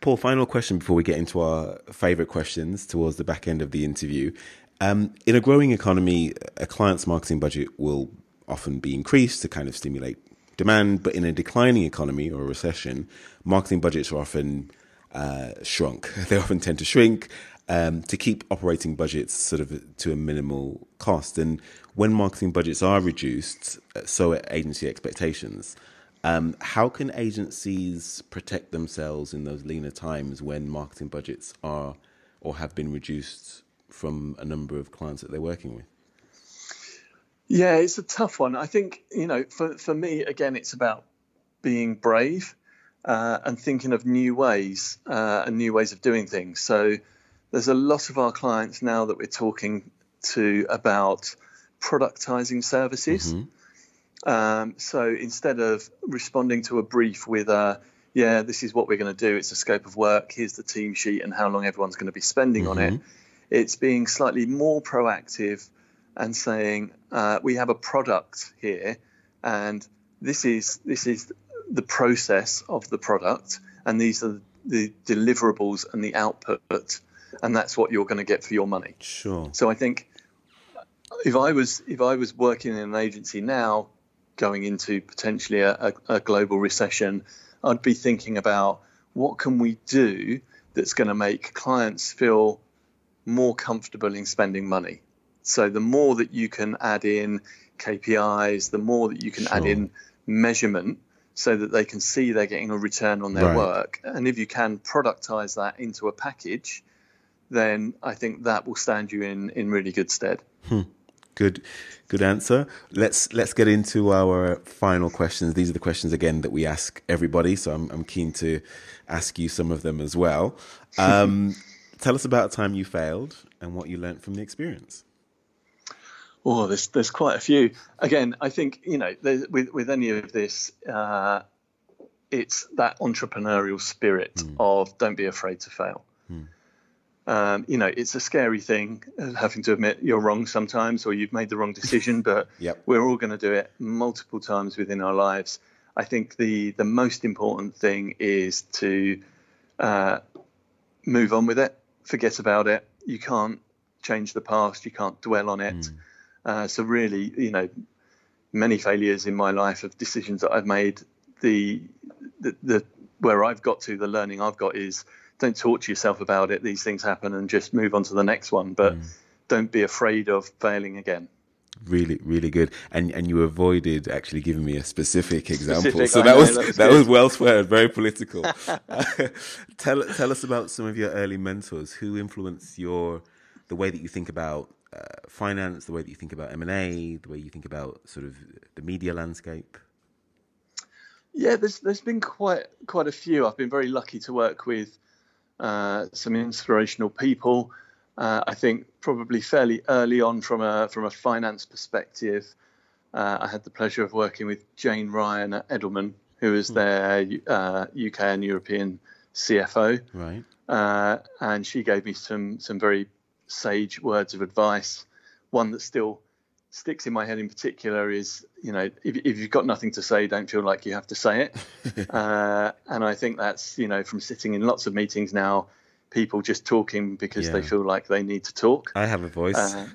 [SPEAKER 1] Paul, final question before we get into our favorite questions towards the back end of the interview. Um, in a growing economy, a client's marketing budget will often be increased to kind of stimulate demand, but in a declining economy or a recession, marketing budgets are often uh, shrunk. [laughs] They often tend to shrink um, to keep operating budgets sort of to a minimal cost. And when marketing budgets are reduced, uh, so are agency expectations. Um, how can agencies protect themselves in those leaner times when marketing budgets are or have been reduced from a number of clients that they're working with?
[SPEAKER 2] Yeah, it's a tough one. I think, you know, for, for me, again, it's about being brave uh, and thinking of new ways uh, and new ways of doing things. So there's a lot of our clients now that we're talking to about productizing services. Mm-hmm. Um, so instead of responding to a brief with a, yeah, this is what we're going to do, it's a scope of work, here's the team sheet and how long everyone's going to be spending mm-hmm. on it, mm-hmm. it's being slightly more proactive and saying, uh, we have a product here and this is this is the process of the product, and these are the deliverables and the output, and that's what you're going to get for your money.
[SPEAKER 1] Sure.
[SPEAKER 2] So I think if I was if I was working in an agency now, going into potentially a, a, a global recession, I'd be thinking about what can we do that's going to make clients feel more comfortable in spending money. So the more that you can add in KPIs, the more that you can sure. add in measurement, so that they can see they're getting a return on their right. work. And if you can productize that into a package, then I think that will stand you in, in really good stead.
[SPEAKER 1] Hmm. Good, good answer. Let's let's get into our final questions. These are the questions again that we ask everybody, so I'm I'm keen to ask you some of them as well. [laughs] Um, tell us about a time you failed and what you learned from the experience.
[SPEAKER 2] Oh, there's there's quite a few. Again, I think you know with with any of this, uh, it's that entrepreneurial spirit mm. of don't be afraid to fail. Mm. Um, you know, it's a scary thing uh, having to admit you're wrong sometimes or you've made the wrong decision, [laughs] but
[SPEAKER 1] yep.
[SPEAKER 2] we're all going to do it multiple times within our lives. I think the the most important thing is to uh, move on with it, forget about it. You can't change the past, you can't dwell on it. Mm uh, so really, you know, many failures in my life of decisions that I've made. The, the, the where I've got to, the learning I've got is don't torture yourself about it. These things happen, and just move on to the next one. But mm. don't be afraid of failing again.
[SPEAKER 1] Really, really good. And and you avoided actually giving me a specific example, specific, so that was, that was that was well squared, very political. [laughs] [laughs] tell tell us about some of your early mentors who influenced your the way that you think about uh, finance, the way that you think about M and A, the way you think about sort of the media landscape?
[SPEAKER 2] Yeah, there's there's been quite quite a few. I've been very lucky to work with uh, some inspirational people. Uh, I think probably fairly early on from a from a finance perspective, uh, I had the pleasure of working with Jane Ryan at Edelman, who is hmm. their UK uh, and European CFO.
[SPEAKER 1] Right.
[SPEAKER 2] Uh, and she gave me some some very sage words of advice. One that still sticks in my head in particular is, you know, if, if you've got nothing to say, don't feel like you have to say it. [laughs] uh, and I think that's, you know, from sitting in lots of meetings now, people just talking because yeah. they feel like they need to talk.
[SPEAKER 1] I have a voice. Uh,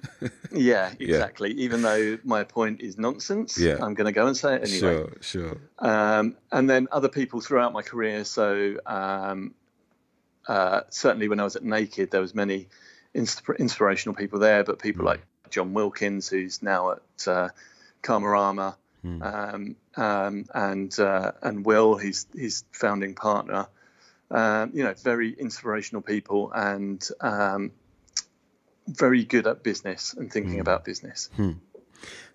[SPEAKER 2] yeah, [laughs] exactly. Yeah. Even though my point is nonsense,
[SPEAKER 1] yeah.
[SPEAKER 2] I'm going to go and say it
[SPEAKER 1] anyway. Sure, sure.
[SPEAKER 2] Um, and then other people throughout my career. So um, uh, certainly when I was at Naked, there was many inspirational people there, but people mm. like John Wilkins, who's now at uh, Karmarama, mm. um, um, and uh, and Will, he's his founding partner. Um, you know, very inspirational people and um, very good at business and thinking mm. about business.
[SPEAKER 1] Hmm.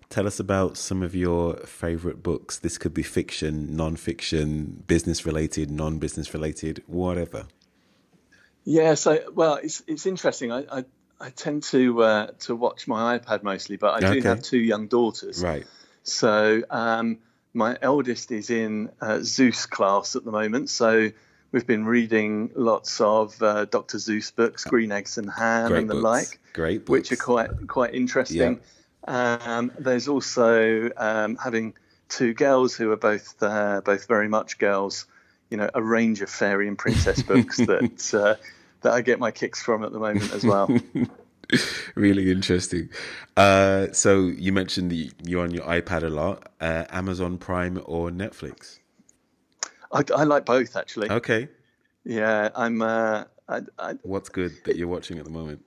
[SPEAKER 1] Tell us about some of your favorite books. This could be fiction, non-fiction, business related, non-business related, whatever.
[SPEAKER 2] Yeah, so well, it's it's interesting. I I, I tend to uh, to watch my iPad mostly, but I okay. do have two young daughters.
[SPEAKER 1] Right.
[SPEAKER 2] So um, my eldest is in uh, Seuss class at the moment. So we've been reading lots of uh, Dr. Seuss books, Green Eggs and Ham, Great and the
[SPEAKER 1] books.
[SPEAKER 2] like.
[SPEAKER 1] Great. Books.
[SPEAKER 2] Which are quite quite interesting. Yeah. Um, there's also um, having two girls who are both uh, both very much girls you know, a range of fairy and princess [laughs] books that uh, that I get my kicks from at the moment as well. [laughs]
[SPEAKER 1] really interesting. Uh, so you mentioned that you're on your iPad a lot. Uh, Amazon Prime or Netflix?
[SPEAKER 2] I, I, like both actually.
[SPEAKER 1] Okay.
[SPEAKER 2] Yeah, I'm. Uh, I, I,
[SPEAKER 1] What's good that you're watching at the moment?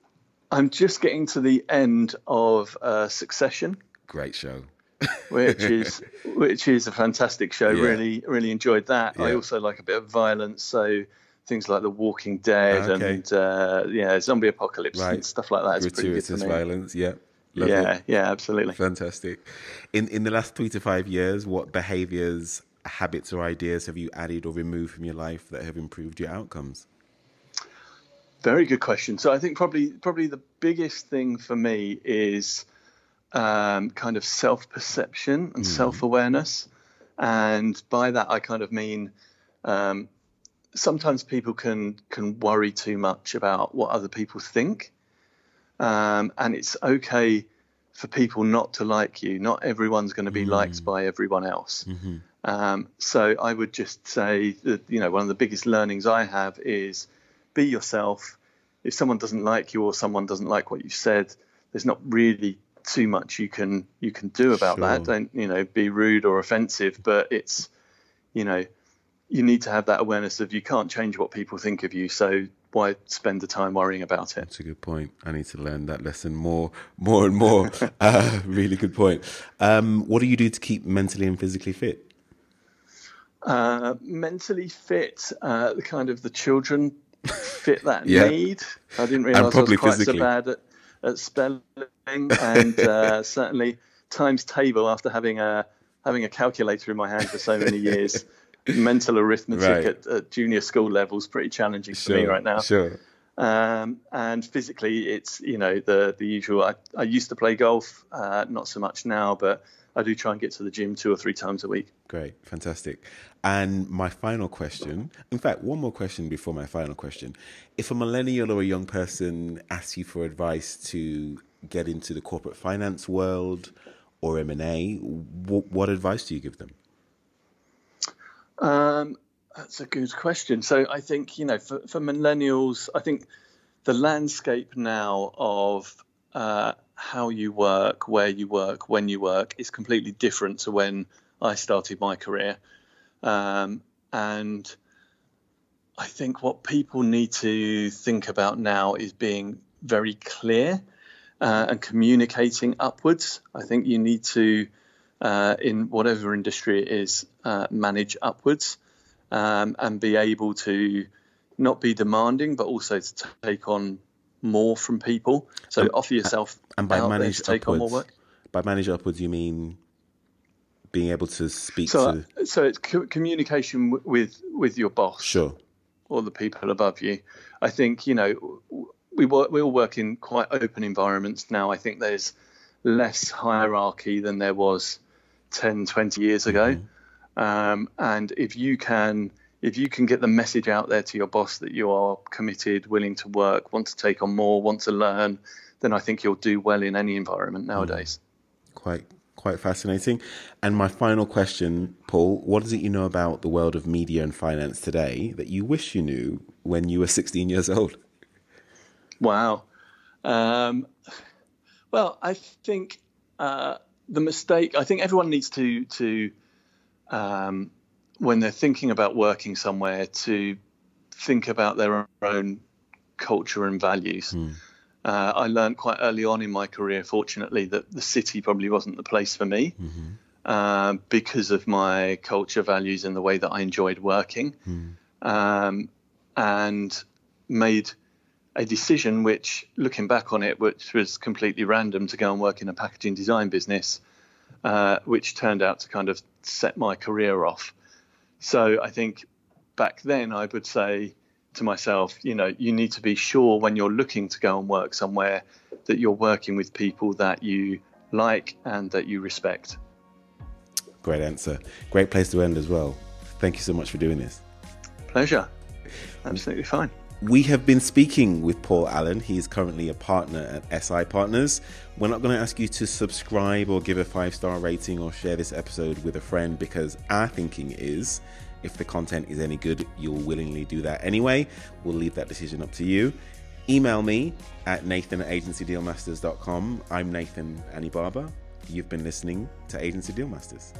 [SPEAKER 2] I'm just getting to the end of uh, Succession.
[SPEAKER 1] Great show.
[SPEAKER 2] Which is [laughs] which is a fantastic show. Yeah. Really, really enjoyed that. Yeah. I also like a bit of violence, so things like The Walking Dead okay. and uh, yeah, zombie apocalypse right. and stuff like that.
[SPEAKER 1] Gratuitous violence, yeah.
[SPEAKER 2] Love yeah, it. yeah, absolutely.
[SPEAKER 1] Fantastic. In in the last three to five years, what behaviors, habits, or ideas have you added or removed from your life that have improved your outcomes?
[SPEAKER 2] Very good question. So I think probably probably the biggest thing for me is um, kind of self perception and mm. self awareness, and by that I kind of mean um, sometimes people can can worry too much about what other people think, um, and it's okay for people not to like you. Not everyone's going to be mm. liked by everyone else. Mm-hmm. Um, so I would just say that you know one of the biggest learnings I have is be yourself. If someone doesn't like you or someone doesn't like what you said, there's not really too much you can you can do about sure. that. Don't you know be rude or offensive, but it's you know you need to have that awareness of you can't change what people think of you. So why spend the time worrying about it?
[SPEAKER 1] That's a good point. I need to learn that lesson more, more and more. [laughs] uh, really good point. Um, what do you do to keep mentally and physically fit?
[SPEAKER 2] Uh, mentally fit, uh, the kind of the children [laughs] fit that yeah. need. I didn't realize I was quite physically. so bad at, at spelling, and uh, [laughs] certainly times table after having a having a calculator in my hand for so many years [laughs] mental arithmetic right. at, at, junior school level is pretty challenging
[SPEAKER 1] sure,
[SPEAKER 2] for me right now.
[SPEAKER 1] Sure.
[SPEAKER 2] Um, and physically, it's you know the the usual. I, I used to play golf, uh, not so much now, but I do try and get to the gym two or three times a week.
[SPEAKER 1] Great, fantastic. And my final question, in fact, one more question before my final question. If a millennial or a young person asks you for advice to get into the corporate finance world or M and A, what advice do you give them?
[SPEAKER 2] Um, that's a good question. So I think you know, for, for millennials, I think the landscape now of uh, how you work, where you work, when you work is completely different to when I started my career. Um, and I think what people need to think about now is being very clear uh, and communicating upwards. I think you need to uh, in whatever industry it is, uh, manage upwards um, and be able to not be demanding, but also to take on more from people. So and, offer yourself
[SPEAKER 1] and by manage take upwards, on more work. By manage upwards, you mean being able to speak
[SPEAKER 2] so,
[SPEAKER 1] to.
[SPEAKER 2] So it's co- communication w- with with your boss,
[SPEAKER 1] sure,
[SPEAKER 2] or the people above you. I think you know we work, we all work in quite open environments now. I think there's less hierarchy than there was 10, 20 years ago. Mm-hmm. Um, and if you can if you can get the message out there to your boss that you are committed, willing to work, want to take on more, want to learn, then I think you'll do well in any environment nowadays.
[SPEAKER 1] Mm. Quite quite fascinating. And my final question, Paul, what is it you know about the world of media and finance today that you wish you knew when you were [laughs] 16 years old?
[SPEAKER 2] Wow. Um, well, I think uh, the mistake I think everyone needs to to um, when they're thinking about working somewhere to think about their own culture and values. Mm. Uh, I learned quite early on in my career, fortunately, that the city probably wasn't the place for me mm-hmm. uh, because of my culture, values, and the way that I enjoyed working, mm. um, and made a decision which, looking back on it, which was completely random to go and work in a packaging design business, uh, which turned out to kind of set my career off. So I think back then I would say to myself, you know, you need to be sure when you're looking to go and work somewhere that you're working with people that you like and that you respect.
[SPEAKER 1] Great answer. Great place to end as well. Thank you so much for doing this.
[SPEAKER 2] Pleasure. Absolutely fine.
[SPEAKER 1] We have been speaking with Paul Allen. He is currently a partner at SI Partners. We're not going to ask you to subscribe or give a five star rating or share this episode with a friend because our thinking is if the content is any good, you'll willingly do that anyway. We'll leave that decision up to you. Email me at nathan at agencydealmasters.com. I'm Nathan Anibaba. Barber. You've been listening to Agency Dealmasters.